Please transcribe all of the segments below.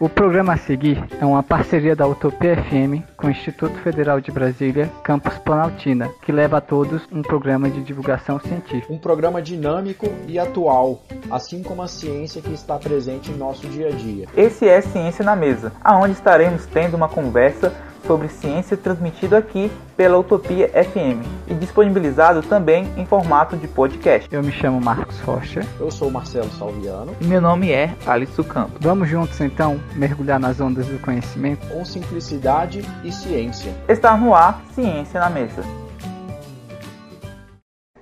O programa a seguir é uma parceria da Utopia FM com o Instituto Federal de Brasília, Campus Planaltina, que leva a todos um programa de divulgação científica. Um programa dinâmico e atual, assim como a ciência que está presente em nosso dia a dia. Esse é Ciência na Mesa, aonde estaremos tendo uma conversa sobre ciência transmitido aqui pela Utopia FM e disponibilizado também em formato de podcast. Eu me chamo Marcos Rocha. Eu sou Marcelo Salviano. E meu nome é Alisson Campos. Vamos juntos então mergulhar nas ondas do conhecimento com simplicidade e ciência. Está no ar Ciência na Mesa.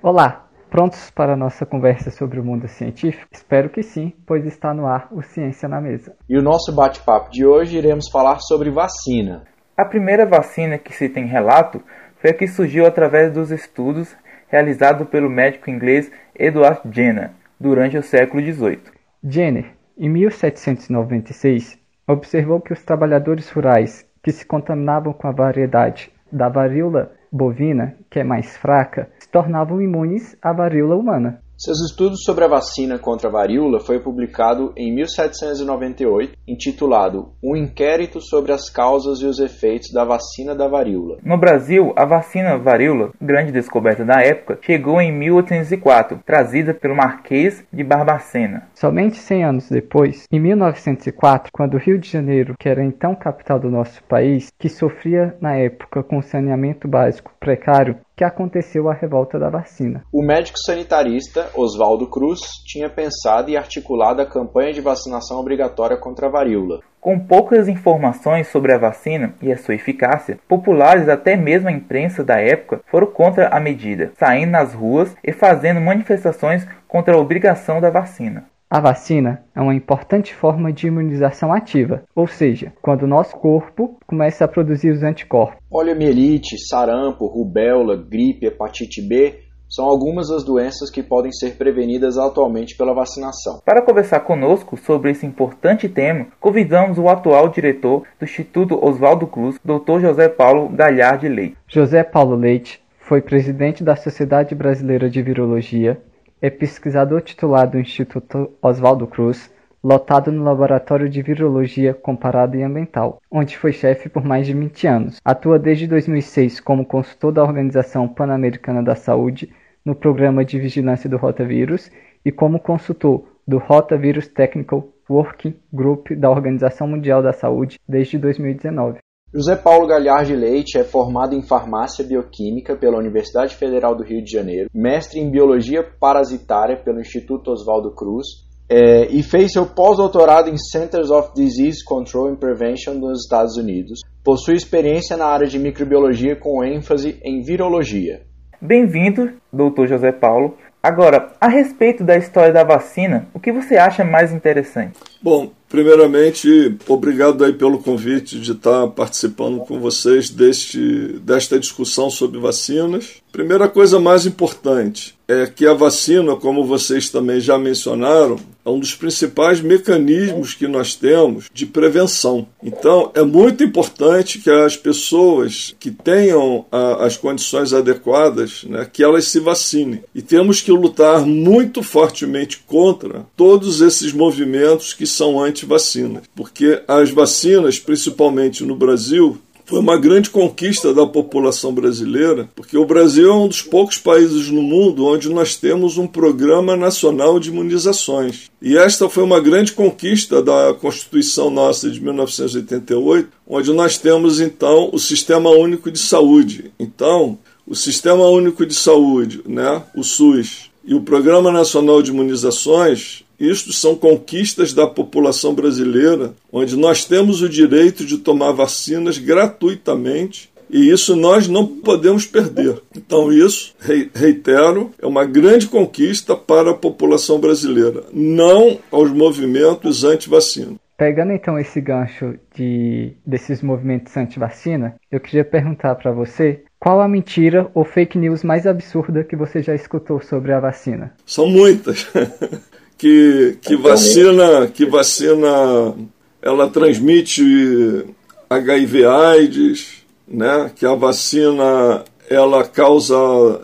Olá, Prontos para a nossa conversa sobre o mundo científico? Espero que sim, pois está no ar o Ciência na Mesa. E o nosso bate-papo de hoje iremos falar sobre vacina. A primeira vacina que se tem relato foi a que surgiu através dos estudos realizados pelo médico inglês Edward Jenner durante o século XVIII. Jenner, em 1796, observou que os trabalhadores rurais que se contaminavam com a variedade da varíola bovina, que é mais fraca, se tornavam imunes à varíola humana. Seus estudos sobre a vacina contra a varíola foi publicado em 1798, intitulado Um inquérito sobre as causas e os efeitos da vacina da varíola. No Brasil, a vacina varíola, grande descoberta da época, chegou em 1804, trazida pelo Marquês de Barbacena. Somente 100 anos depois, em 1904, quando o Rio de Janeiro, que era então capital do nosso país, que sofria na época com saneamento básico precário, que aconteceu a revolta da vacina. O médico sanitarista Oswaldo Cruz tinha pensado e articulado a campanha de vacinação obrigatória contra a varíola. Com poucas informações sobre a vacina e a sua eficácia, populares até mesmo a imprensa da época foram contra a medida, saindo nas ruas e fazendo manifestações contra a obrigação da vacina. A vacina é uma importante forma de imunização ativa, ou seja, quando o nosso corpo começa a produzir os anticorpos. Poliomielite, sarampo, rubéola, gripe, hepatite B são algumas das doenças que podem ser prevenidas atualmente pela vacinação. Para conversar conosco sobre esse importante tema, convidamos o atual diretor do Instituto Oswaldo Cruz, Dr. José Paulo Galhardi Leite. José Paulo Leite foi presidente da Sociedade Brasileira de Virologia, é pesquisador titular do Instituto Oswaldo Cruz, lotado no Laboratório de Virologia Comparada e Ambiental, onde foi chefe por mais de 20 anos. Atua desde 2006 como consultor da Organização Pan-Americana da Saúde no Programa de Vigilância do Rotavírus e como consultor do Rotavirus Technical Working Group da Organização Mundial da Saúde desde 2019. José Paulo Galhardi Leite é formado em farmácia bioquímica pela Universidade Federal do Rio de Janeiro, mestre em biologia parasitária pelo Instituto Oswaldo Cruz é, e fez seu pós-doutorado em Centers of Disease Control and Prevention nos Estados Unidos. Possui experiência na área de microbiologia com ênfase em virologia. Bem-vindo, Dr. José Paulo. Agora, a respeito da história da vacina, o que você acha mais interessante? Bom, primeiramente, obrigado aí pelo convite de estar participando com vocês deste, desta discussão sobre vacinas. Primeira coisa mais importante é que a vacina, como vocês também já mencionaram, é um dos principais mecanismos que nós temos de prevenção. Então, é muito importante que as pessoas que tenham a, as condições adequadas, né, que elas se vacinem. E temos que lutar muito fortemente contra todos esses movimentos que são anti-vacinas, porque as vacinas, principalmente no Brasil, foi uma grande conquista da população brasileira, porque o Brasil é um dos poucos países no mundo onde nós temos um programa nacional de imunizações. E esta foi uma grande conquista da Constituição nossa de 1988, onde nós temos então o Sistema Único de Saúde. Então, o Sistema Único de Saúde, né, o SUS, e o Programa Nacional de Imunizações, isto são conquistas da população brasileira, onde nós temos o direito de tomar vacinas gratuitamente e isso nós não podemos perder. Então, isso, reitero, é uma grande conquista para a população brasileira, não aos movimentos anti-vacina. Pegando então esse gancho de, desses movimentos anti-vacina, eu queria perguntar para você qual a mentira ou fake news mais absurda que você já escutou sobre a vacina? São muitas. que, que vacina que vacina ela transmite HIV AIDS, né? Que a vacina ela causa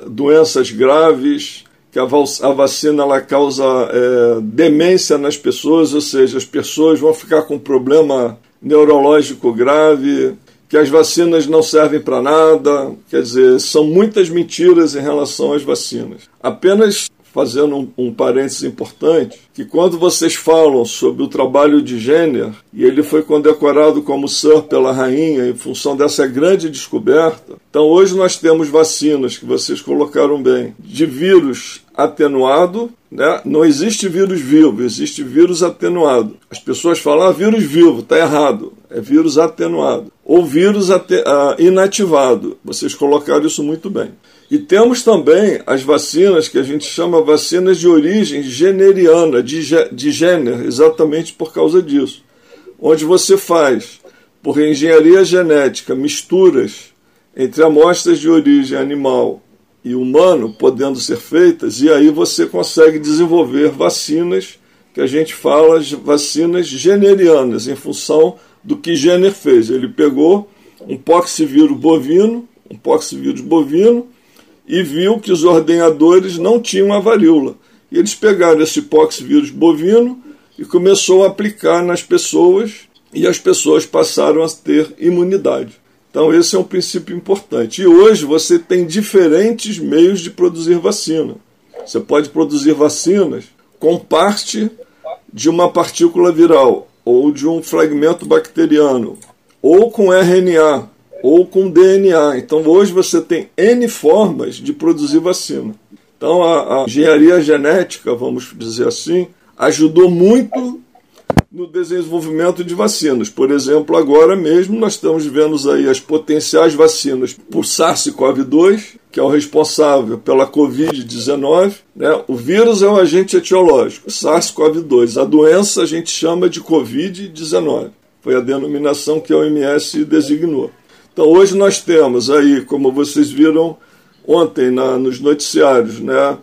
doenças graves, que a, a vacina ela causa é, demência nas pessoas, ou seja, as pessoas vão ficar com problema neurológico grave, que as vacinas não servem para nada, quer dizer, são muitas mentiras em relação às vacinas. Apenas fazendo um, um parênteses importante, que quando vocês falam sobre o trabalho de Jenner, e ele foi condecorado como Sir pela rainha em função dessa grande descoberta, então hoje nós temos vacinas, que vocês colocaram bem, de vírus atenuado, né? não existe vírus vivo, existe vírus atenuado. As pessoas falam, ah, vírus vivo, está errado, é vírus atenuado. Ou vírus ate uh, inativado, vocês colocaram isso muito bem. E temos também as vacinas que a gente chama vacinas de origem generiana, de, de gênero, exatamente por causa disso. Onde você faz, por engenharia genética, misturas entre amostras de origem animal e humano podendo ser feitas, e aí você consegue desenvolver vacinas que a gente fala vacinas generianas, em função do que Jenner fez. Ele pegou um poxivírus bovino, um poxivírus bovino, e viu que os ordenadores não tinham a varíola. E eles pegaram esse poxvírus bovino e começou a aplicar nas pessoas e as pessoas passaram a ter imunidade. Então esse é um princípio importante. E hoje você tem diferentes meios de produzir vacina. Você pode produzir vacinas com parte de uma partícula viral ou de um fragmento bacteriano ou com RNA ou com DNA. Então hoje você tem N formas de produzir vacina. Então a, a engenharia genética, vamos dizer assim, ajudou muito no desenvolvimento de vacinas. Por exemplo, agora mesmo nós estamos vendo aí as potenciais vacinas por SARS-CoV-2, que é o responsável pela Covid-19. Né? O vírus é um agente etiológico, SARS-CoV-2. A doença a gente chama de Covid-19. Foi a denominação que a OMS designou. Então hoje nós temos aí, como vocês viram ontem na, nos noticiários, né,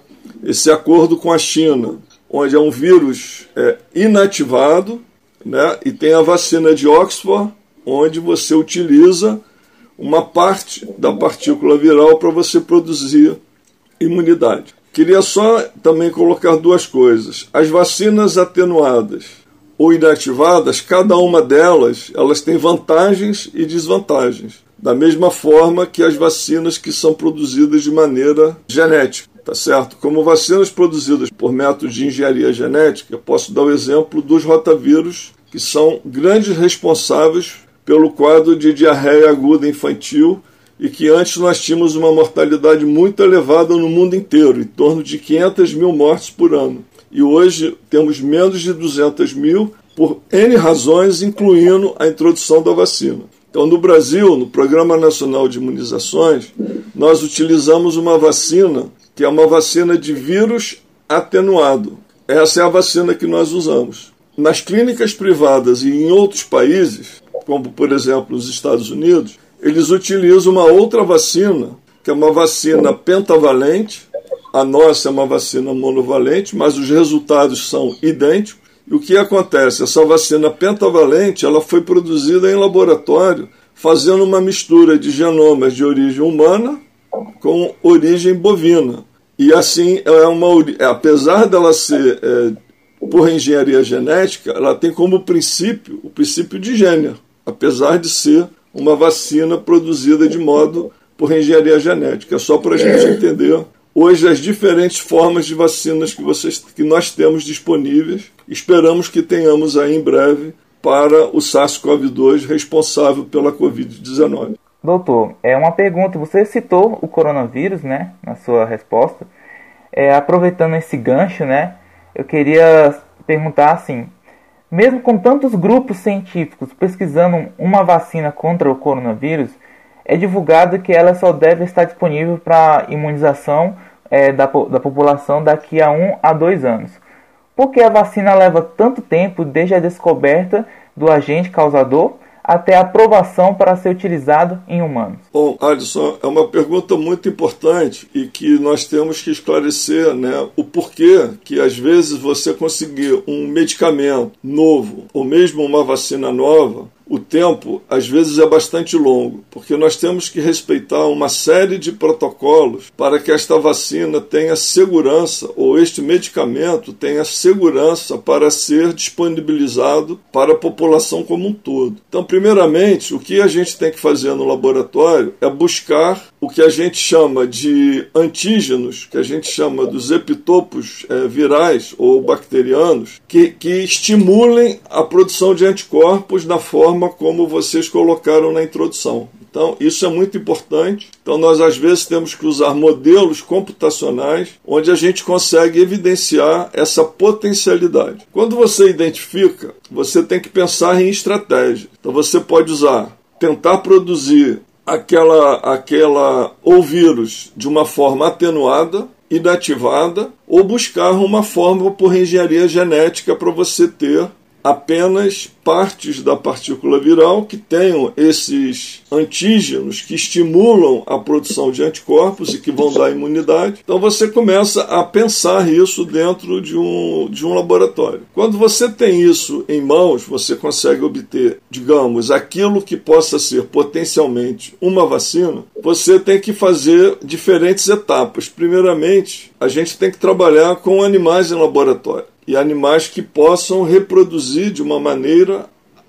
esse acordo com a China, onde é um vírus é, inativado, né, e tem a vacina de Oxford, onde você utiliza uma parte da partícula viral para você produzir imunidade. Queria só também colocar duas coisas. As vacinas atenuadas ou inativadas, cada uma delas, elas têm vantagens e desvantagens. Da mesma forma que as vacinas que são produzidas de maneira genética, tá certo? Como vacinas produzidas por métodos de engenharia genética, posso dar o exemplo dos rotavírus, que são grandes responsáveis pelo quadro de diarreia aguda infantil e que antes nós tínhamos uma mortalidade muito elevada no mundo inteiro, em torno de 500 mil mortes por ano e hoje temos menos de 200 mil por N razões, incluindo a introdução da vacina. Então, no Brasil, no Programa Nacional de Imunizações, nós utilizamos uma vacina que é uma vacina de vírus atenuado. Essa é a vacina que nós usamos. Nas clínicas privadas e em outros países, como por exemplo os Estados Unidos, eles utilizam uma outra vacina, que é uma vacina pentavalente, a nossa é uma vacina monovalente, mas os resultados são idênticos. E o que acontece? Essa vacina pentavalente ela foi produzida em laboratório, fazendo uma mistura de genomas de origem humana com origem bovina. E assim, é uma, apesar dela ser é, por engenharia genética, ela tem como princípio o princípio de gênero, apesar de ser uma vacina produzida de modo por engenharia genética. É só para a gente entender hoje as diferentes formas de vacinas que, vocês, que nós temos disponíveis. Esperamos que tenhamos aí em breve para o SARS-CoV-2 responsável pela Covid-19. Doutor, é uma pergunta. Você citou o coronavírus, né, na sua resposta. É, aproveitando esse gancho, né, eu queria perguntar assim: mesmo com tantos grupos científicos pesquisando uma vacina contra o coronavírus, é divulgado que ela só deve estar disponível para imunização é, da, da população daqui a um a dois anos. Por que a vacina leva tanto tempo desde a descoberta do agente causador até a aprovação para ser utilizado em humanos? Bom, Alisson, é uma pergunta muito importante e que nós temos que esclarecer né, o porquê que às vezes você conseguir um medicamento novo ou mesmo uma vacina nova o tempo às vezes é bastante longo, porque nós temos que respeitar uma série de protocolos para que esta vacina tenha segurança ou este medicamento tenha segurança para ser disponibilizado para a população como um todo. Então, primeiramente, o que a gente tem que fazer no laboratório é buscar o que a gente chama de antígenos, que a gente chama dos epitopos é, virais ou bacterianos, que, que estimulem a produção de anticorpos na forma forma como vocês colocaram na introdução. Então, isso é muito importante. Então, nós às vezes temos que usar modelos computacionais onde a gente consegue evidenciar essa potencialidade. Quando você identifica, você tem que pensar em estratégia. Então, você pode usar, tentar produzir aquela, aquela ou vírus de uma forma atenuada, inativada, ou buscar uma forma por engenharia genética para você ter apenas partes da partícula viral que tenham esses antígenos que estimulam a produção de anticorpos e que vão dar imunidade. Então você começa a pensar isso dentro de um, de um laboratório. Quando você tem isso em mãos, você consegue obter, digamos, aquilo que possa ser potencialmente uma vacina. Você tem que fazer diferentes etapas. Primeiramente, a gente tem que trabalhar com animais em laboratório e animais que possam reproduzir de uma maneira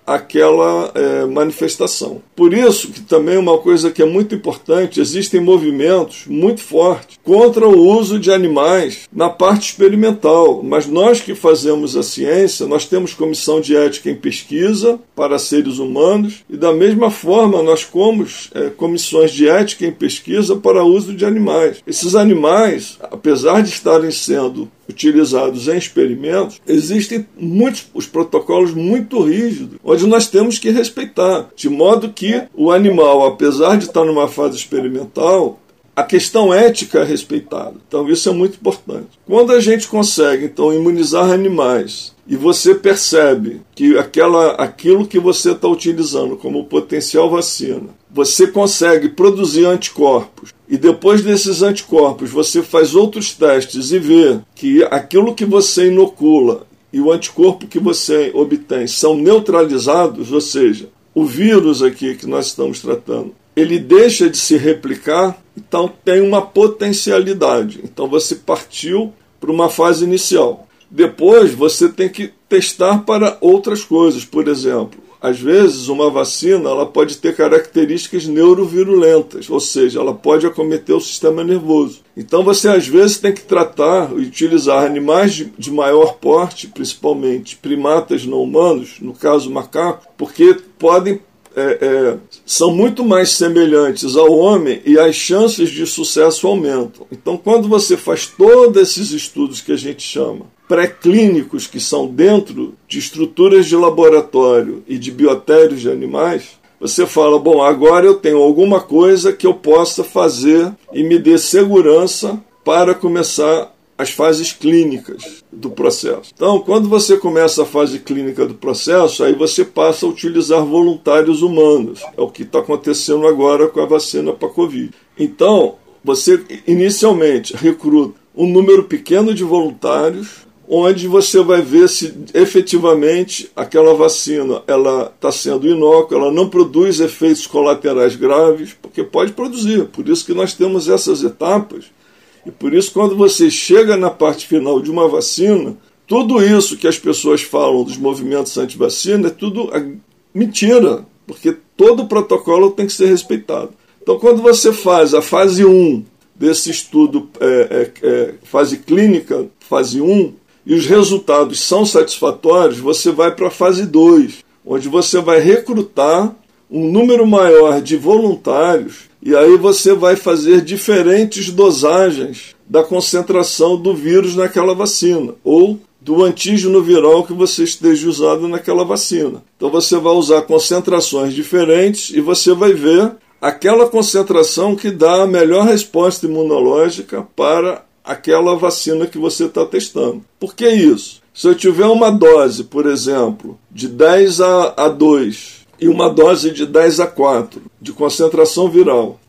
aquela é, manifestação. Por isso que também uma coisa que é muito importante, existem movimentos muito fortes contra o uso de animais na parte experimental, mas nós que fazemos a ciência, nós temos comissão de ética em pesquisa para seres humanos e da mesma forma nós temos é, comissões de ética em pesquisa para uso de animais. Esses animais, apesar de estarem sendo utilizados em experimentos, existem muitos os protocolos muito rígidos, onde nós temos que respeitar, de modo que o animal, apesar de estar numa fase experimental, a questão ética é respeitada. Então isso é muito importante. Quando a gente consegue então imunizar animais e você percebe que aquela, aquilo que você está utilizando como potencial vacina, você consegue produzir anticorpos e depois desses anticorpos você faz outros testes e vê que aquilo que você inocula e o anticorpo que você obtém são neutralizados, ou seja, o vírus aqui que nós estamos tratando, ele deixa de se replicar, então tem uma potencialidade. Então você partiu para uma fase inicial. Depois você tem que testar para outras coisas, por exemplo, às vezes, uma vacina ela pode ter características neurovirulentas, ou seja, ela pode acometer o sistema nervoso. Então, você às vezes tem que tratar e utilizar animais de, de maior porte, principalmente primatas não humanos, no caso macaco, porque podem é, é, são muito mais semelhantes ao homem e as chances de sucesso aumentam. Então, quando você faz todos esses estudos que a gente chama pré-clínicos que são dentro de estruturas de laboratório e de biotérios de animais, você fala: bom, agora eu tenho alguma coisa que eu possa fazer e me dê segurança para começar as fases clínicas do processo. Então, quando você começa a fase clínica do processo, aí você passa a utilizar voluntários humanos. É o que está acontecendo agora com a vacina para Covid. Então, você inicialmente recruta um número pequeno de voluntários onde você vai ver se efetivamente aquela vacina ela está sendo inócua, ela não produz efeitos colaterais graves, porque pode produzir. Por isso que nós temos essas etapas. E por isso, quando você chega na parte final de uma vacina, tudo isso que as pessoas falam dos movimentos anti-vacina é tudo mentira, porque todo protocolo tem que ser respeitado. Então, quando você faz a fase 1 desse estudo, é, é, é, fase clínica, fase 1, e os resultados são satisfatórios, você vai para a fase 2, onde você vai recrutar um número maior de voluntários e aí você vai fazer diferentes dosagens da concentração do vírus naquela vacina ou do antígeno viral que você esteja usando naquela vacina. Então você vai usar concentrações diferentes e você vai ver aquela concentração que dá a melhor resposta imunológica para aquela vacina que você está testando. Por que isso? Se eu tiver uma dose, por exemplo, de 10 a, a 2 e uma dose de 10 a 4 de concentração viral,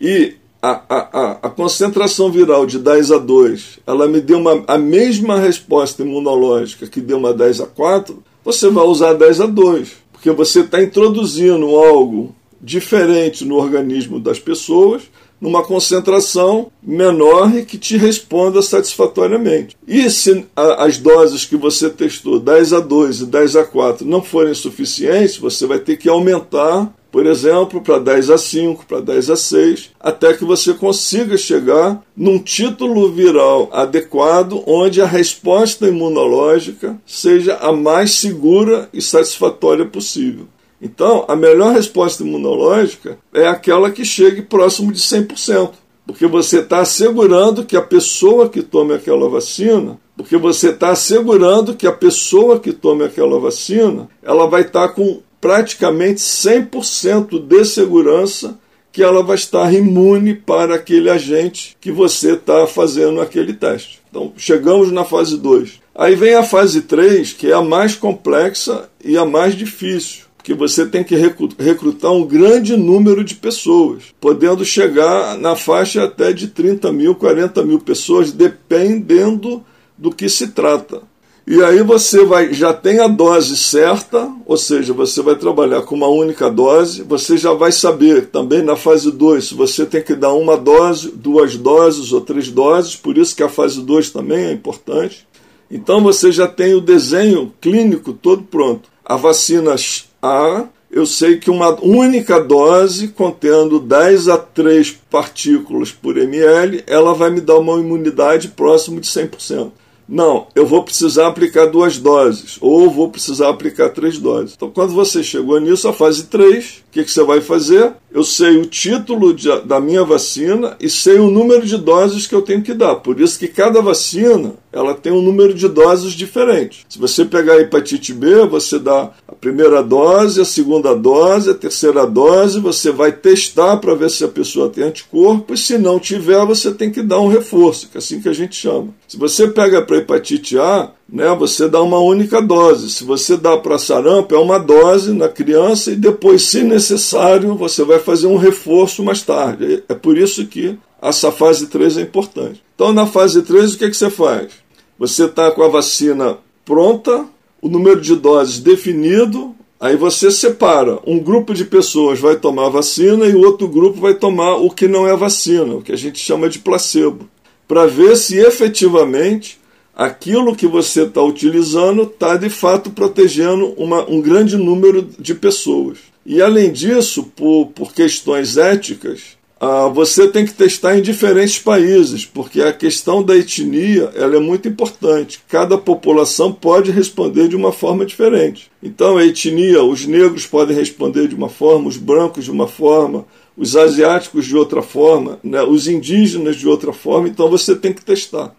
e a, a, a, concentração viral de 10 a 2 ela me deu uma, a mesma resposta imunológica que deu uma 10 a 4, você vai usar 10 a 2 Porque você está introduzindo algo diferente no organismo das pessoas, numa concentração menor e que te responda satisfatoriamente. E se as doses que você testou, 10 a 2 e 10 a 4, não forem suficientes, você vai ter que aumentar, por exemplo, para 10 a 5, para 10 a 6, até que você consiga chegar num título viral adequado, onde a resposta imunológica seja a mais segura e satisfatória possível. Então, a melhor resposta imunológica é aquela que chegue próximo de 100%, porque você está assegurando que a pessoa que tome aquela vacina, porque você está assegurando que a pessoa que tome aquela vacina, ela vai estar tá com praticamente 100% de segurança que ela vai estar imune para aquele agente que você está fazendo aquele teste. Então, chegamos na fase 2. Aí vem a fase 3, que é a mais complexa e a mais difícil que você tem que recrutar um grande número de pessoas, podendo chegar na faixa até de 30 mil, 40 mil pessoas, dependendo do que se trata. E aí você vai, já tem a dose certa, ou seja, você vai trabalhar com uma única dose, você já vai saber também na fase 2 se você tem que dar uma dose, duas doses ou três doses, por isso que a fase 2 também é importante. Então você já tem o desenho clínico todo pronto. A vacina a, eu sei que uma única dose contendo 10 a 3 partículas por ml, ela vai me dar uma imunidade próximo de 100%. Não, eu vou precisar aplicar duas doses, ou vou precisar aplicar três doses. Então, quando você chegou nisso, a fase 3, o que, que você vai fazer? Eu sei o título de, da minha vacina e sei o número de doses que eu tenho que dar. Por isso que cada vacina ela tem um número de doses diferente. Se você pegar a hepatite B, você dá a primeira dose, a segunda dose, a terceira dose, você vai testar para ver se a pessoa tem anticorpo, e se não tiver, você tem que dar um reforço, que é assim que a gente chama. Se você pega para hepatite A, né, você dá uma única dose. Se você dá para sarampo, é uma dose na criança e depois, se necessário, você vai fazer um reforço mais tarde. É por isso que essa fase 3 é importante. Então, na fase 3, o que, é que você faz? Você está com a vacina pronta, o número de doses definido, aí você separa. Um grupo de pessoas vai tomar a vacina e o outro grupo vai tomar o que não é vacina, o que a gente chama de placebo, para ver se efetivamente aquilo que você está utilizando está de fato protegendo uma, um grande número de pessoas. E além disso, por, por questões éticas, ah, você tem que testar em diferentes países, porque a questão da etnia ela é muito importante. Cada população pode responder de uma forma diferente. Então, a etnia, os negros podem responder de uma forma, os brancos de uma forma, os asiáticos de outra forma, né, os indígenas de outra forma. Então, você tem que testar.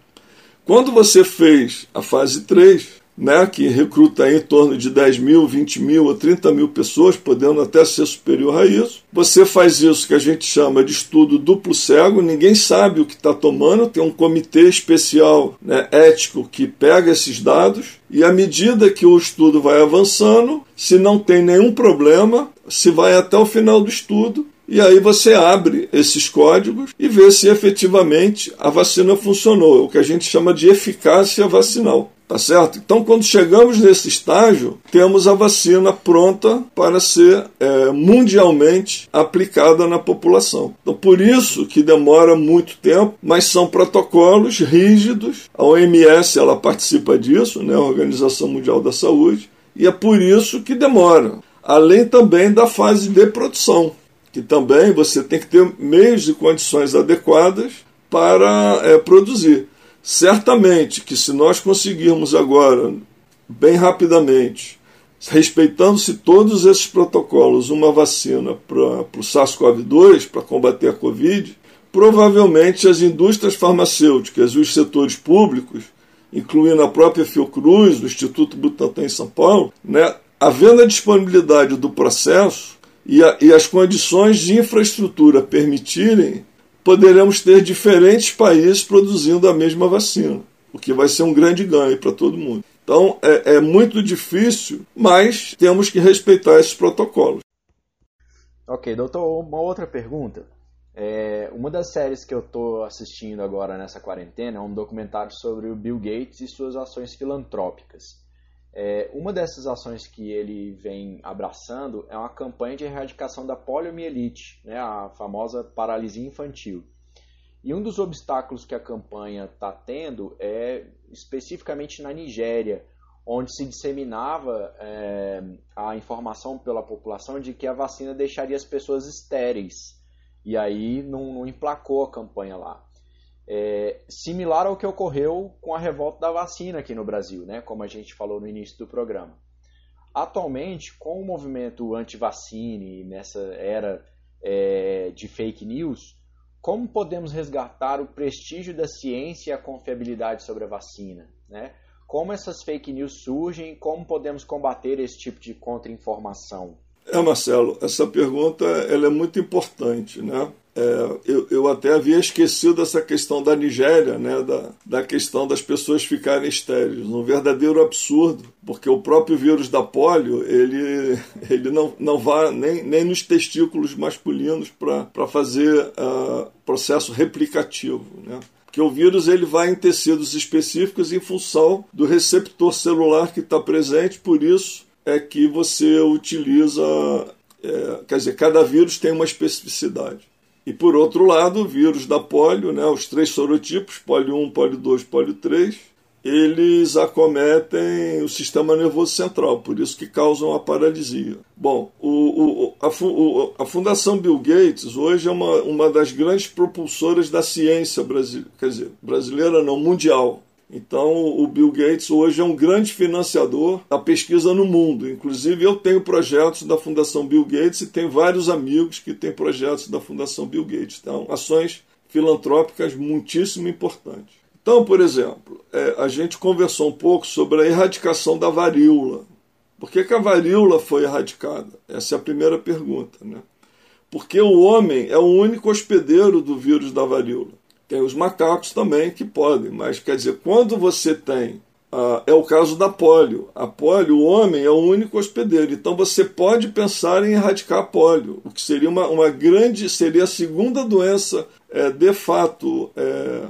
Quando você fez a fase 3, né, que recruta em torno de 10 mil, 20 mil ou 30 mil pessoas, podendo até ser superior a isso, você faz isso que a gente chama de estudo duplo cego, ninguém sabe o que está tomando, tem um comitê especial né, ético que pega esses dados, e à medida que o estudo vai avançando, se não tem nenhum problema, se vai até o final do estudo e aí você abre esses códigos e vê se efetivamente a vacina funcionou, o que a gente chama de eficácia vacinal. Tá certo? Então, quando chegamos nesse estágio, temos a vacina pronta para ser é, mundialmente aplicada na população. Então, por isso que demora muito tempo, mas são protocolos rígidos. A OMS ela participa disso, né, a Organização Mundial da Saúde, e é por isso que demora. Além também da fase de produção que também você tem que ter meios e condições adequadas para é, produzir. Certamente que se nós conseguirmos agora, bem rapidamente, respeitando-se todos esses protocolos, uma vacina para o SARS-CoV-2, para combater a Covid, provavelmente as indústrias farmacêuticas e os setores públicos, incluindo a própria Fiocruz, o Instituto Butantan em São Paulo, né, havendo a disponibilidade do processo, e, a, e as condições de infraestrutura permitirem, poderemos ter diferentes países produzindo a mesma vacina, o que vai ser um grande ganho para todo mundo. Então é, é muito difícil, mas temos que respeitar esses protocolos. Ok, doutor, uma outra pergunta. É, uma das séries que eu estou assistindo agora nessa quarentena é um documentário sobre o Bill Gates e suas ações filantrópicas. É, uma dessas ações que ele vem abraçando é uma campanha de erradicação da poliomielite, né, a famosa paralisia infantil. E um dos obstáculos que a campanha está tendo é especificamente na Nigéria, onde se disseminava é, a informação pela população de que a vacina deixaria as pessoas estéreis. E aí não, não emplacou a campanha lá. É, similar ao que ocorreu com a revolta da vacina aqui no Brasil, né, como a gente falou no início do programa. Atualmente, com o movimento anti-vacine, nessa era é, de fake news, como podemos resgatar o prestígio da ciência e a confiabilidade sobre a vacina? Né? Como essas fake news surgem? Como podemos combater esse tipo de contra-informação? É, Marcelo, essa pergunta ela é muito importante, né? É, eu, eu, até havia esquecido essa questão da Nigéria, né, da, da questão das pessoas ficarem estéreis. Um verdadeiro absurdo, porque o próprio vírus da polio ele, ele não, não vai nem, nem nos testículos masculinos para fazer uh, processo replicativo. Né? Porque o vírus ele vai em tecidos específicos em função do receptor celular que está presente, por isso é que você utiliza. É, quer dizer, cada vírus tem uma especificidade. E por outro lado, o vírus da polio, né, os três sorotipos, polio 1, polio 2, polio 3, eles acometem o sistema nervoso central, por isso que causam a paralisia. Bom, o, o, a, o, a, Fundação Bill Gates hoje é uma, uma das grandes propulsoras da ciência brasileira, quer dizer, brasileira não, mundial. Então, o Bill Gates hoje é um grande financiador da pesquisa no mundo. Inclusive, eu tenho projetos da Fundação Bill Gates e tenho vários amigos que têm projetos da Fundação Bill Gates. Então, ações filantrópicas muitíssimo importantes. Então, por exemplo, é, a gente conversou um pouco sobre a erradicação da varíola. Por que, que a varíola foi erradicada? Essa é a primeira pergunta. Né? Porque o homem é o único hospedeiro do vírus da varíola. Tem os macacos também que podem, mas quer dizer, quando você tem. Uh, é o caso da polio. A polio, o homem é o único hospedeiro. Então você pode pensar em erradicar a polio, o que seria uma, uma grande. seria a segunda doença é, de fato é,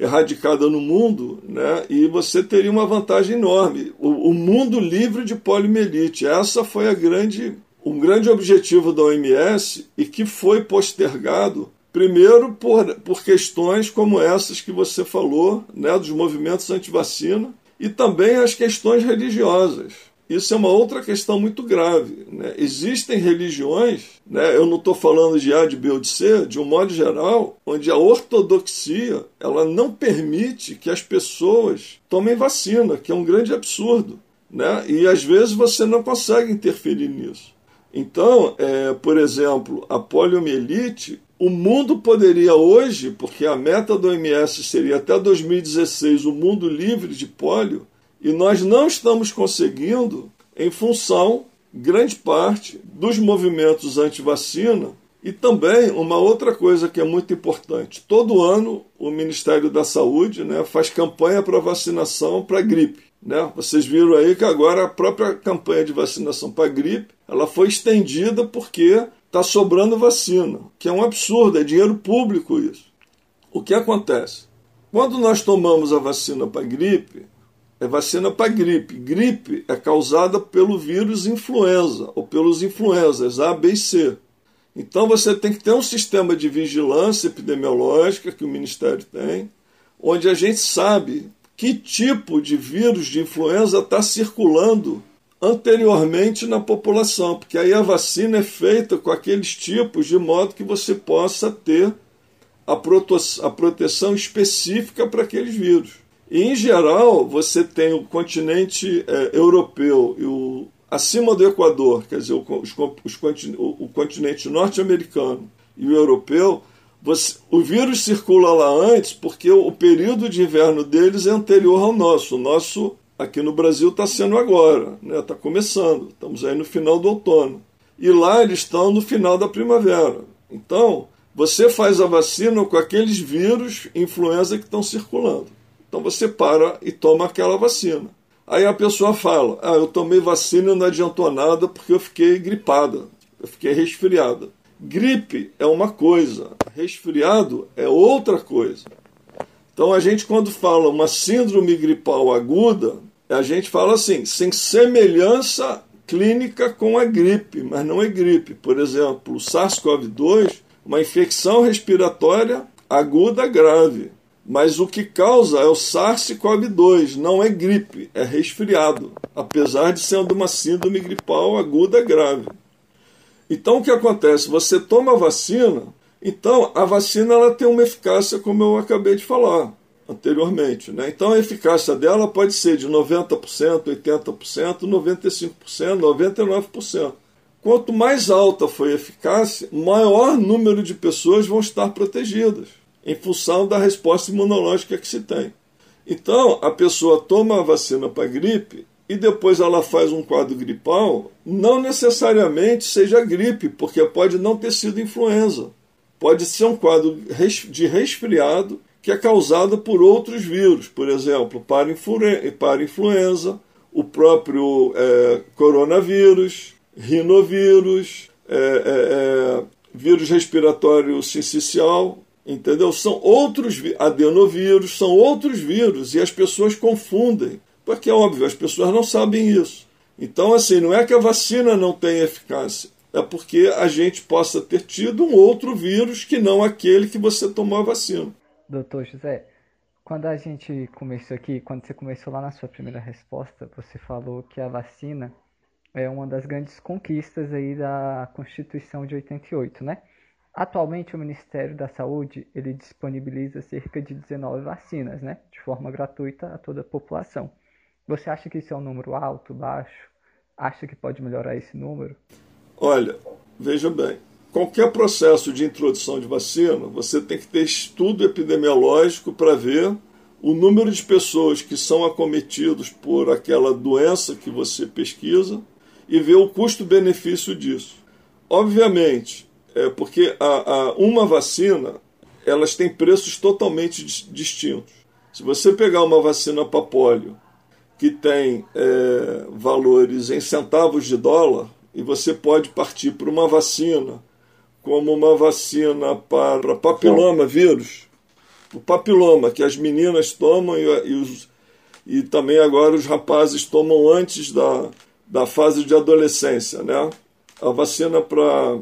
erradicada no mundo, né? e você teria uma vantagem enorme. O, o mundo livre de poliomielite. Essa foi a grande, um grande objetivo da OMS e que foi postergado Primeiro, por, por questões como essas que você falou, né, dos movimentos anti-vacina, e também as questões religiosas. Isso é uma outra questão muito grave. Né? Existem religiões, né, eu não estou falando de A, de B ou de C, de um modo geral, onde a ortodoxia ela não permite que as pessoas tomem vacina, que é um grande absurdo. Né? E às vezes você não consegue interferir nisso. Então, é, por exemplo, a poliomielite o mundo poderia hoje, porque a meta do OMS seria até 2016 o mundo livre de pólio, e nós não estamos conseguindo em função, grande parte, dos movimentos anti-vacina e também uma outra coisa que é muito importante. Todo ano o Ministério da Saúde né, faz campanha para vacinação para gripe. Né? Vocês viram aí que agora a própria campanha de vacinação para gripe ela foi estendida porque está sobrando vacina, que é um absurdo, é dinheiro público isso. O que acontece? Quando nós tomamos a vacina para gripe, é vacina para gripe. Gripe é causada pelo vírus influenza ou pelos influenzas A, B e C. Então você tem que ter um sistema de vigilância epidemiológica que o Ministério tem, onde a gente sabe que tipo de vírus de influenza está circulando anteriormente na população, porque aí a vacina é feita com aqueles tipos de modo que você possa ter a, a proteção específica para aqueles vírus. E, em geral, você tem o continente é, europeu e o acima do Equador, quer dizer, os, os, o, o continente norte-americano e o europeu, você, o vírus circula lá antes porque o, o período de inverno deles é anterior ao nosso. O nosso Aqui no Brasil está sendo agora, está né? Tá começando, estamos aí no final do outono. E lá eles estão no final da primavera. Então, você faz a vacina com aqueles vírus influenza que estão circulando. Então você para e toma aquela vacina. Aí a pessoa fala: Ah, eu tomei vacina e não adiantou nada porque eu fiquei gripada, eu fiquei resfriada. Gripe é uma coisa, resfriado é outra coisa. Então a gente, quando fala uma síndrome gripal aguda, A gente fala assim, sem semelhança clínica com a gripe, mas não é gripe. Por exemplo, o SARS-CoV-2, uma infecção respiratória aguda grave. Mas o que causa é o SARS-CoV-2, não é gripe, é resfriado, apesar de ser uma síndrome gripal aguda grave. Então o que acontece? Você toma a vacina, então a vacina ela tem uma eficácia, como eu acabei de falar anteriormente. Né? Então a eficácia dela pode ser de 90%, 80%, 95%, 99%. Quanto mais alta for a eficácia, maior número de pessoas vão estar protegidas, em função da resposta imunológica que se tem. Então, a pessoa toma a vacina para gripe e depois ela faz um quadro gripal, não necessariamente seja gripe, porque pode não ter sido influenza. Pode ser um quadro de resfriado que é causada por outros vírus, por exemplo, para influenza, o próprio é, coronavírus, rinovírus, é, é, é, vírus respiratório sincicial, entendeu? São outros adenovírus, são outros vírus e as pessoas confundem, porque é óbvio, as pessoas não sabem isso. Então, assim, não é que a vacina não tem eficácia, é porque a gente possa ter tido um outro vírus que não aquele que você tomou a vacina. Doutor José, quando a gente começou aqui, quando você começou lá na sua primeira resposta, você falou que a vacina é uma das grandes conquistas aí da Constituição de 88, né? Atualmente o Ministério da Saúde, ele disponibiliza cerca de 19 vacinas, né, de forma gratuita a toda a população. Você acha que isso é um número alto, baixo? Acha que pode melhorar esse número? Olha, veja bem, qualquer processo de introdução de vacina, você tem que ter estudo epidemiológico para ver o número de pessoas que são acometidos por aquela doença que você pesquisa e ver o custo-benefício disso. Obviamente, é porque a, a, uma vacina elas têm preços totalmente distintos. Se você pegar uma vacina para polio que tem é, valores em centavos de dólar e você pode partir para uma vacina como uma vacina para papiloma vírus, o papiloma que as meninas tomam e, e, os, e também agora os rapazes tomam antes da, da fase de adolescência, né? A vacina para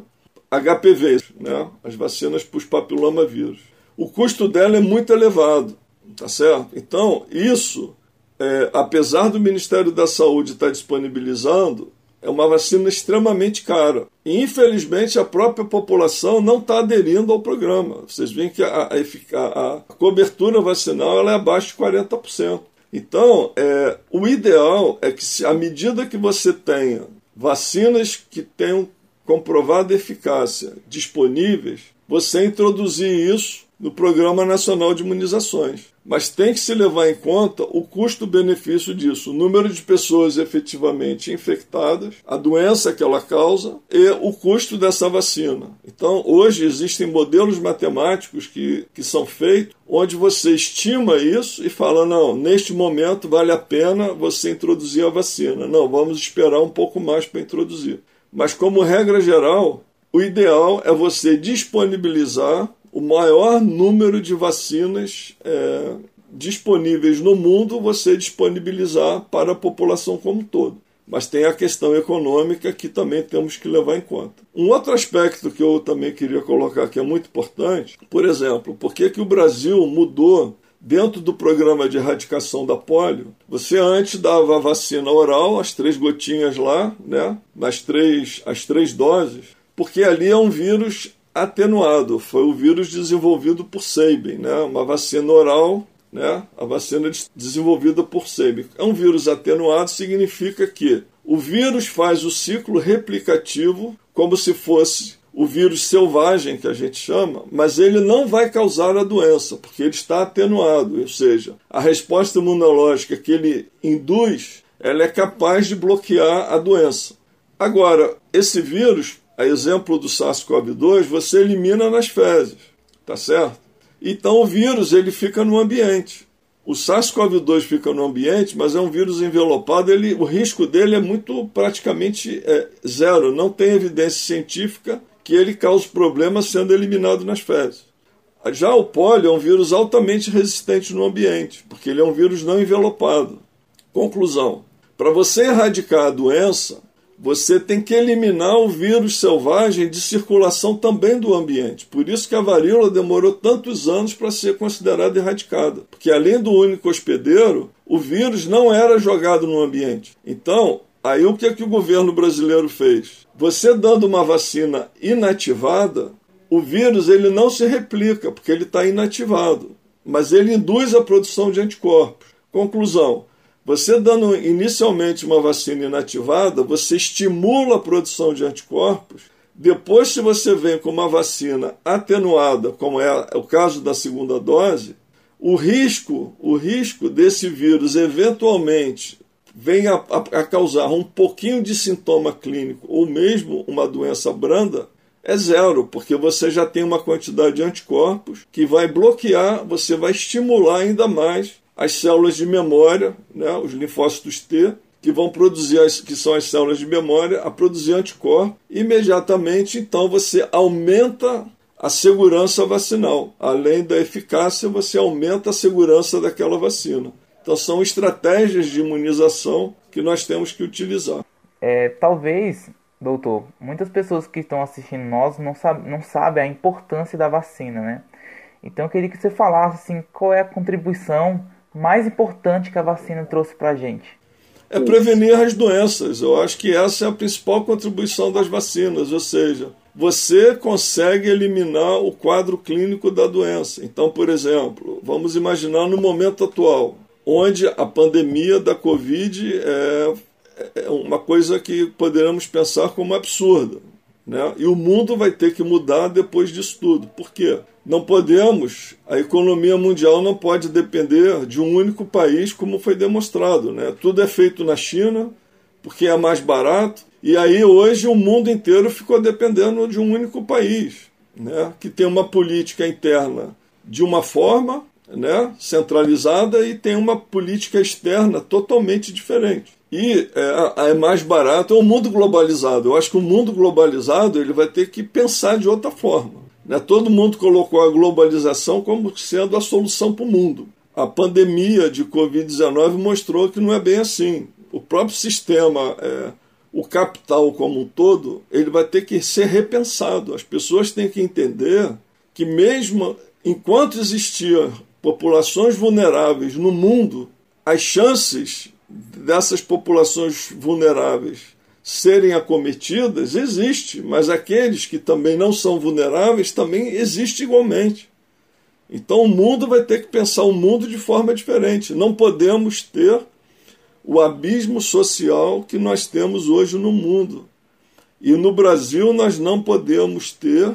HPV, né? As vacinas para os papilomavírus. O custo dela é muito elevado, tá certo? Então, isso, é, apesar do Ministério da Saúde estar disponibilizando, é uma vacina extremamente cara. E, infelizmente, a própria população não está aderindo ao programa. Vocês veem que a, a, a cobertura vacinal ela é abaixo de 40%. Então, é, o ideal é que, se, à medida que você tenha vacinas que tenham comprovada eficácia disponíveis, você introduzir isso no Programa Nacional de Imunizações. Mas tem que se levar em conta o custo-benefício disso, o número de pessoas efetivamente infectadas, a doença que ela causa e o custo dessa vacina. Então, hoje existem modelos matemáticos que, que são feitos onde você estima isso e fala: não, neste momento vale a pena você introduzir a vacina. Não, vamos esperar um pouco mais para introduzir. Mas, como regra geral, o ideal é você disponibilizar o maior número de vacinas é, disponíveis no mundo, você disponibilizar para a população como um todo. Mas tem a questão econômica que também temos que levar em conta. Um outro aspecto que eu também queria colocar que é muito importante, por exemplo, por que, que o Brasil mudou dentro do programa de erradicação da polio, você antes dava a vacina oral, as três gotinhas lá, né, nas três, as três doses, porque ali é um vírus atenuado. Foi o vírus desenvolvido por Sabin, né? uma vacina oral, né? a vacina desenvolvida por Sabin. É um vírus atenuado, significa que o vírus faz o ciclo replicativo como se fosse o vírus selvagem, que a gente chama, mas ele não vai causar a doença, porque ele está atenuado, ou seja, a resposta imunológica que ele induz, ela é capaz de bloquear a doença. Agora, esse vírus a exemplo do SARS-CoV-2, você elimina nas fezes, tá certo? Então o vírus ele fica no ambiente. O SARS-CoV-2 fica no ambiente, mas é um vírus envelopado, ele, o risco dele é muito praticamente é, zero. Não tem evidência científica que ele cause problemas sendo eliminado nas fezes. Já o pólio é um vírus altamente resistente no ambiente, porque ele é um vírus não envelopado. Conclusão: para você erradicar a doença, você tem que eliminar o vírus selvagem de circulação também do ambiente. Por isso que a varíola demorou tantos anos para ser considerada erradicada. Porque além do único hospedeiro, o vírus não era jogado no ambiente. Então, aí o que, é que o governo brasileiro fez? Você dando uma vacina inativada, o vírus ele não se replica, porque ele está inativado. Mas ele induz a produção de anticorpos. Conclusão: você dando inicialmente uma vacina inativada, você estimula a produção de anticorpos. Depois, se você vem com uma vacina atenuada, como é o caso da segunda dose, o risco, o risco desse vírus eventualmente venha a, a, causar um pouquinho de sintoma clínico ou mesmo uma doença branda é zero, porque você já tem uma quantidade de anticorpos que vai bloquear, você vai estimular ainda mais as células de memória, né, os linfócitos T, que vão produzir, as, que são as células de memória, a produzir anticorpos. Imediatamente, então, você aumenta a segurança vacinal. Além da eficácia, você aumenta a segurança daquela vacina. Então, são estratégias de imunização que nós temos que utilizar. É, talvez, doutor, muitas pessoas que estão assistindo nós não, sabe, não sabem a importância da vacina, né? Então, eu queria que você falasse assim, qual é a contribuição mais importante que a vacina trouxe para a gente? É prevenir as doenças. Eu acho que essa é a principal contribuição das vacinas, ou seja, você consegue eliminar o quadro clínico da doença. Então, por exemplo, vamos imaginar no momento atual, onde a pandemia da Covid é, é uma coisa que poderíamos pensar como absurda. Né? E o mundo vai ter que mudar depois disso tudo. Por quê? Não podemos, a economia mundial não pode depender de um único país, como foi demonstrado. Né? Tudo é feito na China, porque é mais barato, e aí hoje o mundo inteiro ficou dependendo de um único país, né? que tem uma política interna de uma forma né, centralizada e tem uma política externa totalmente diferente. E é, é mais barato, é um mundo globalizado. Eu acho que o mundo globalizado ele vai ter que pensar de outra forma. Né? Todo mundo colocou a globalização como sendo a solução para o mundo. A pandemia de Covid-19 mostrou que não é bem assim. O próprio sistema, é, o capital como um todo, ele vai ter que ser repensado. As pessoas têm que entender que mesmo enquanto existiam populações vulneráveis no mundo, as chances dessas populações vulneráveis serem acometidas existe, mas aqueles que também não são vulneráveis também existe igualmente. Então o mundo vai ter que pensar o mundo de forma diferente. Não podemos ter o abismo social que nós temos hoje no mundo. E no Brasil nós não podemos ter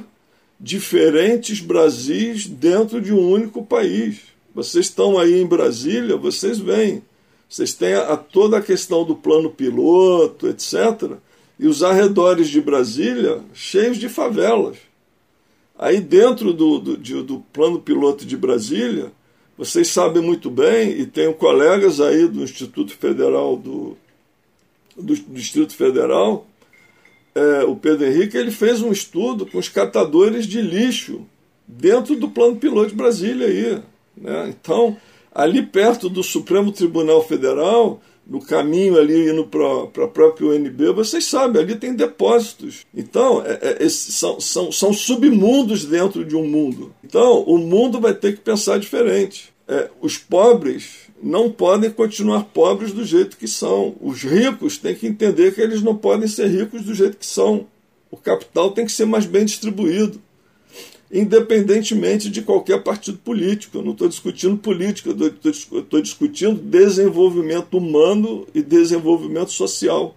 diferentes Brasis dentro de um único país. Vocês estão aí em Brasília, vocês veem vocês têm a, a toda a questão do plano piloto, etc. E os arredores de Brasília cheios de favelas. Aí dentro do, do, de, do plano piloto de Brasília, vocês sabem muito bem, e tenho colegas aí do Instituto Federal do, do Distrito Federal, é, o Pedro Henrique, ele fez um estudo com os catadores de lixo dentro do plano piloto de Brasília aí. Né? Então, ali perto do Supremo Tribunal Federal, no caminho ali indo para a própria UNB, vocês sabem, ali tem depósitos. Então, é, é, são, são, são submundos dentro de um mundo. Então, o mundo vai ter que pensar diferente. É, os pobres não podem continuar pobres do jeito que são. Os ricos têm que entender que eles não podem ser ricos do jeito que são. O capital tem que ser mais bem distribuído independentemente de qualquer partido político. Eu não estou discutindo política, estou discutindo desenvolvimento humano e desenvolvimento social.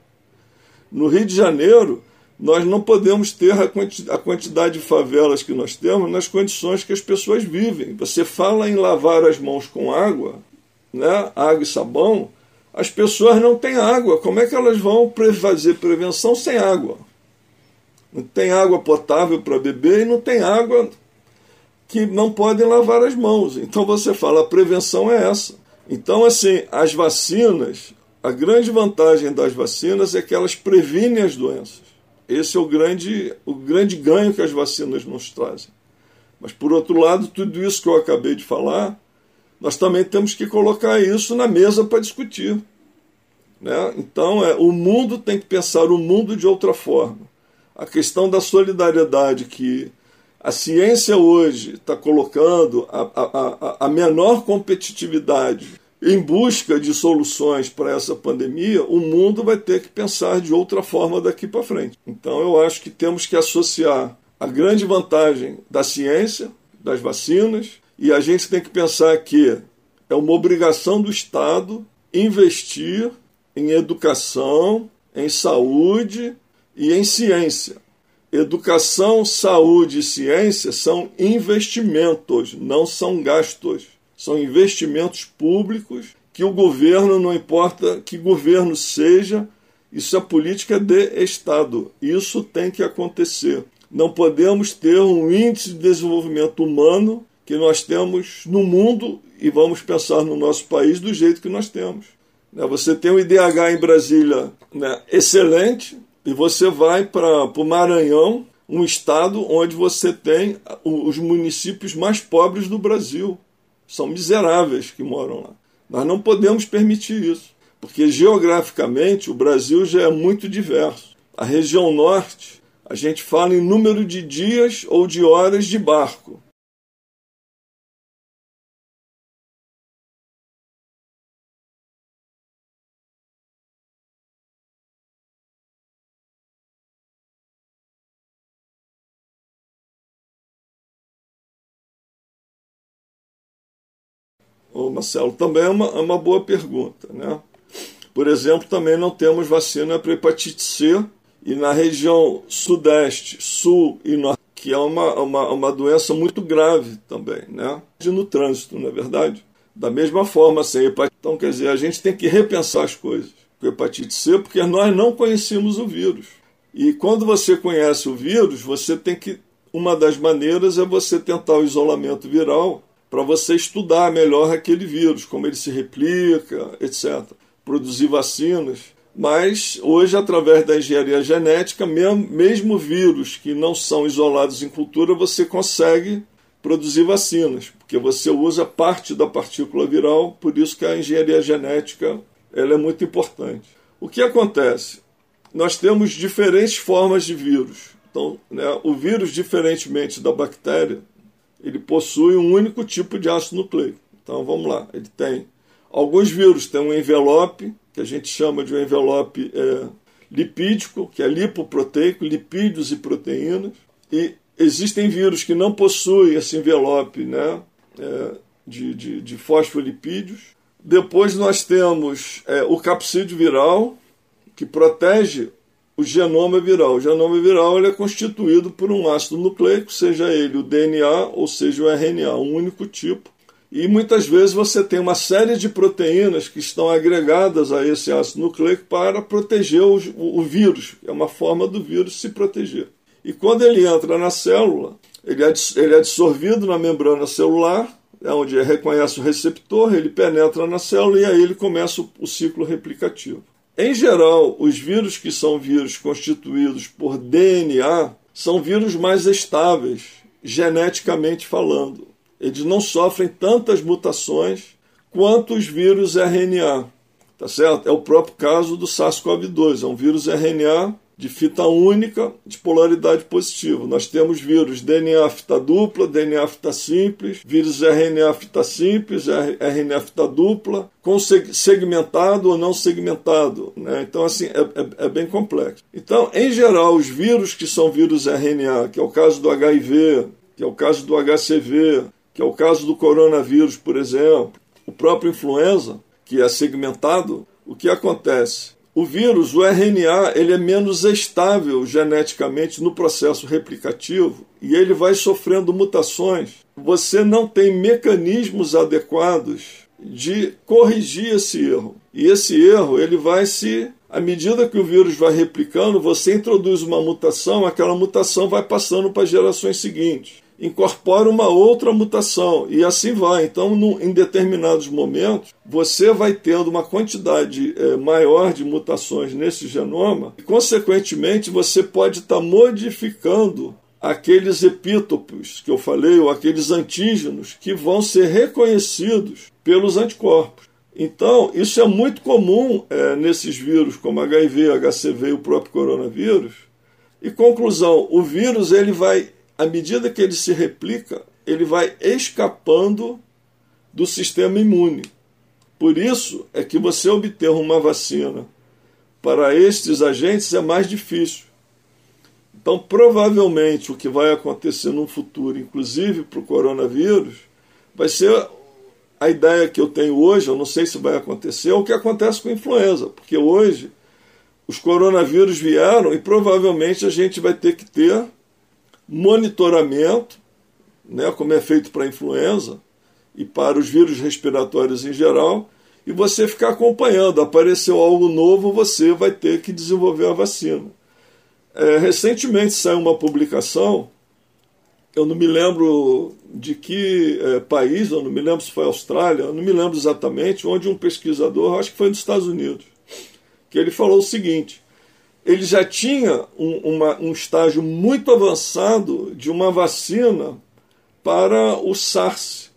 No Rio de Janeiro, nós não podemos ter a quantidade de favelas que nós temos nas condições que as pessoas vivem. Você fala em lavar as mãos com água, né, água e sabão, as pessoas não têm água. Como é que elas vão fazer prevenção sem água? Não tem água potável para beber e não tem água que não podem lavar as mãos. Então você fala, a prevenção é essa. Então, assim, as vacinas, a grande vantagem das vacinas é que elas previnem as doenças. Esse é o grande, o grande ganho que as vacinas nos trazem. Mas, por outro lado, tudo isso que eu acabei de falar, nós também temos que colocar isso na mesa para discutir. Né? Então, é, o mundo tem que pensar o mundo de outra forma. A questão da solidariedade que a ciência hoje está colocando a, a, a, menor competitividade em busca de soluções para essa pandemia, o mundo vai ter que pensar de outra forma daqui para frente. Então, eu acho que temos que associar a grande vantagem da ciência, das vacinas, e a gente tem que pensar que é uma obrigação do Estado investir em educação, em saúde e em ciência. Educação, saúde e ciência são investimentos, não são gastos. São investimentos públicos que o governo, não importa que governo seja, isso é política de Estado. Isso tem que acontecer. Não podemos ter um índice de desenvolvimento humano que nós temos no mundo e vamos pensar no nosso país do jeito que nós temos. Né, você tem o IDH em Brasília né, excelente e você vai para o Maranhão, um estado onde você tem os municípios mais pobres do Brasil. São miseráveis que moram lá. Nós não podemos permitir isso, porque geograficamente o Brasil já é muito diverso. A região norte, a gente fala em número de dias ou de horas de barco. Marcelo, também é uma, é uma boa pergunta. Né? Por exemplo, também não temos vacina para hepatite C e na região sudeste, sul e norte, que é uma, uma, uma doença muito grave também, né? no trânsito, não é verdade? Da mesma forma, sem hepatite. Então, quer dizer, a gente tem que repensar as coisas com hepatite C, porque nós não conhecemos o vírus. E quando você conhece o vírus, você tem que. Uma das maneiras é você tentar o isolamento viral para você estudar melhor aquele vírus, como ele se replica, etc. Produzir vacinas. Mas hoje, através da engenharia genética, mesmo, mesmo vírus que não são isolados em cultura, você consegue produzir vacinas, porque você usa parte da partícula viral, por isso que a engenharia genética ela é muito importante. O que acontece? Nós temos diferentes formas de vírus. Então, né, o vírus, diferentemente da bactéria, ele possui um único tipo de ácido nucleico. Então vamos lá, ele tem alguns vírus têm um envelope que a gente chama de um envelope é, lipídico, que é lipoproteico, lipídios e proteínas, e existem vírus que não possuem esse envelope, né, é, de, de, de, fosfolipídios. Depois nós temos é, o capsídeo viral, que protege o genoma viral. O genoma viral ele é constituído por um ácido nucleico, seja ele o DNA ou seja o RNA, um único tipo. E muitas vezes você tem uma série de proteínas que estão agregadas a esse ácido nucleico para proteger o, o, o vírus. É uma forma do vírus se proteger. E quando ele entra na célula, ele é, ele é absorvido na membrana celular, é onde reconhece o receptor, ele penetra na célula e aí ele começa o, o ciclo replicativo. Em geral, os vírus que são vírus constituídos por DNA são vírus mais estáveis, geneticamente falando. Eles não sofrem tantas mutações quanto os vírus RNA. Tá certo? É o próprio caso do SARS-CoV-2, é um vírus RNA de fita única de polaridade positiva. Nós temos vírus DNA fita dupla, DNA fita simples, vírus RNA fita simples, RNA fita dupla, com segmentado ou não segmentado. Né? Então, assim, é, é, é, bem complexo. Então, em geral, os vírus que são vírus RNA, que é o caso do HIV, que é o caso do HCV, que é o caso do coronavírus, por exemplo, o próprio influenza, que é segmentado, o que acontece? O vírus, o RNA, ele é menos estável geneticamente no processo replicativo e ele vai sofrendo mutações. Você não tem mecanismos adequados de corrigir esse erro. E esse erro, ele vai se à medida que o vírus vai replicando, você introduz uma mutação, aquela mutação vai passando para gerações seguintes incorpora uma outra mutação e assim vai. Então, no, em determinados momentos, você vai tendo uma quantidade é, maior de mutações nesse genoma e, consequentemente, você pode estar tá modificando aqueles epítopos que eu falei, ou aqueles antígenos que vão ser reconhecidos pelos anticorpos. Então, isso é muito comum é, nesses vírus, como HIV, HCV e o próprio coronavírus. E conclusão, o vírus ele vai, à medida que ele se replica, ele vai escapando do sistema imune. Por isso é que você obter uma vacina para estes agentes é mais difícil. Então, provavelmente, o que vai acontecer no futuro, inclusive para o coronavírus, vai ser a ideia que eu tenho hoje, eu não sei se vai acontecer, é o que acontece com a influenza, porque hoje os coronavírus vieram e provavelmente a gente vai ter que ter monitoramento, né, como é feito para a influenza e para os vírus respiratórios em geral, e você ficar acompanhando. Apareceu algo novo, você vai ter que desenvolver a vacina. É, recentemente saiu uma publicação, eu não me lembro de que é, país, eu não me lembro se foi Austrália, eu não me lembro exatamente, onde um pesquisador, acho que foi nos Estados Unidos, que ele falou o seguinte: ele já tinha um, uma, um estágio muito avançado de uma vacina para o SARS,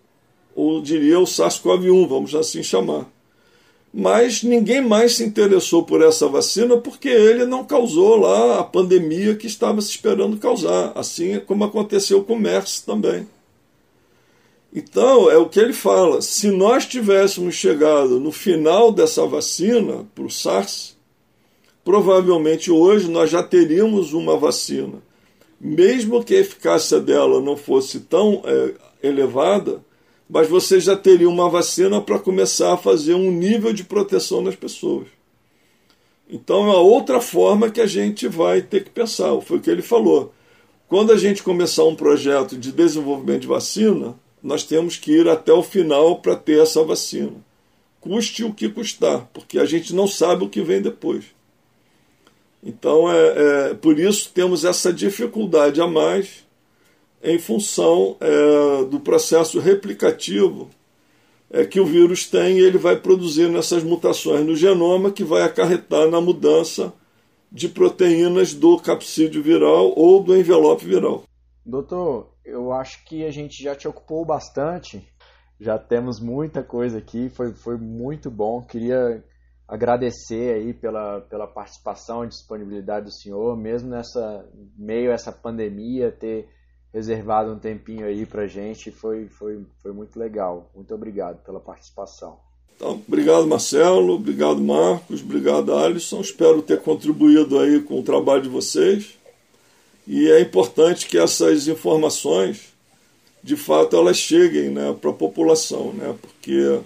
ou diria o SARS-CoV-1, vamos assim chamar mas ninguém mais se interessou por essa vacina porque ele não causou lá a pandemia que estava se esperando causar, assim como aconteceu com o MERS também. Então, é o que ele fala: se nós tivéssemos chegado no final dessa vacina para o SARS, provavelmente hoje nós já teríamos uma vacina. Mesmo que a eficácia dela não fosse tão é, elevada, mas você já teria uma vacina para começar a fazer um nível de proteção nas pessoas. Então é uma outra forma que a gente vai ter que pensar. Foi o que ele falou. Quando a gente começar um projeto de desenvolvimento de vacina, nós temos que ir até o final para ter essa vacina. Custe o que custar, porque a gente não sabe o que vem depois. Então, é, é por isso temos essa dificuldade a mais em função é, do processo replicativo é, que o vírus tem e ele vai produzir nessas mutações no genoma que vai acarretar na mudança de proteínas do capsídeo viral ou do envelope viral. Doutor, eu acho que a gente já te ocupou bastante, já temos muita coisa aqui, foi, foi muito bom. Queria agradecer aí pela, pela participação e disponibilidade do senhor, mesmo nessa meio essa pandemia, ter reservado um tempinho aí pra gente. Foi, foi, foi muito legal. Muito obrigado pela participação. Então, obrigado Marcelo, obrigado Marcos, obrigado Alisson. Espero ter contribuído aí com o trabalho de vocês. E é importante que essas informações, de fato, elas cheguem né, para a população, né, porque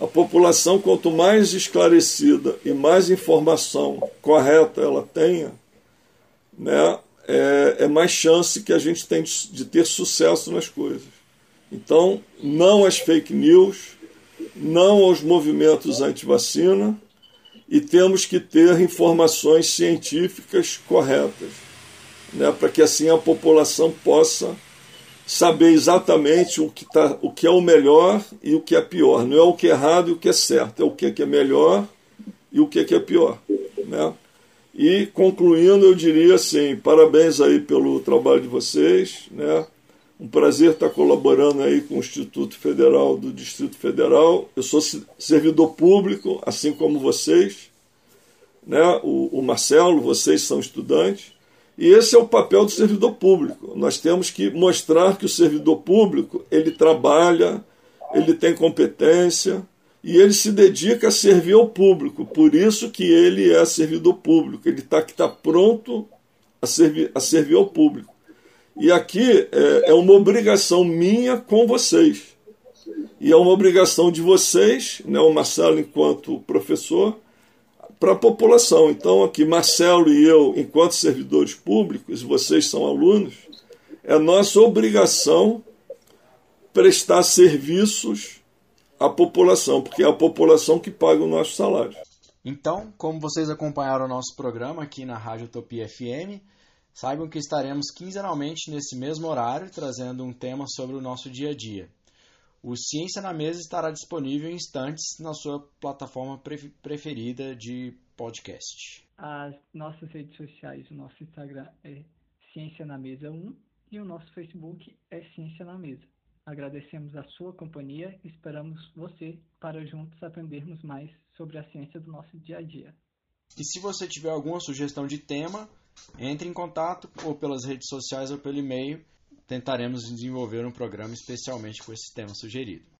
a população, quanto mais esclarecida e mais informação correta ela tenha, né, é, é mais chance que a gente tem de, de ter sucesso nas coisas. Então, não às fake news, não aos movimentos anti-vacina e temos que ter informações científicas corretas, né, para que assim a população possa saber exatamente o que, tá, o que é o melhor e o que é pior. Não é o que é errado e o que é certo, é o que é, que é melhor e o que é, que é pior. Né? E concluindo, eu diria assim, parabéns aí pelo trabalho de vocês, né? Um prazer estar colaborando aí com o Instituto Federal do Distrito Federal. Eu sou servidor público, assim como vocês, né? O, o Marcelo, vocês são estudantes. E esse é o papel do servidor público. Nós temos que mostrar que o servidor público ele trabalha, ele tem competência, e ele se dedica a servir ao público. Por isso que ele é servidor público. Ele está tá pronto a servir, a servir ao público. E aqui é, é uma obrigação minha com vocês. E é uma obrigação de vocês, né, o Marcelo enquanto professor, para a população. Então, aqui, Marcelo e eu, enquanto servidores públicos, vocês são alunos, é nossa obrigação prestar serviços a população, porque é a população que paga o nosso salário. Então, como vocês acompanharam o nosso programa aqui na Rádio Utopia FM, saibam que estaremos quinzenalmente nesse mesmo horário trazendo um tema sobre o nosso dia a dia. O Ciência na Mesa estará disponível em instantes na sua plataforma preferida de podcast. As nossas redes sociais, o nosso Instagram é Ciência na Mesa 1 e o nosso Facebook é Ciência na Mesa. Agradecemos a sua companhia e esperamos você para juntos aprendermos mais sobre a ciência do nosso dia a dia. E se você tiver alguma sugestão de tema, entre em contato ou pelas redes sociais ou pelo e-mail. Tentaremos desenvolver um programa especialmente com esse tema sugerido.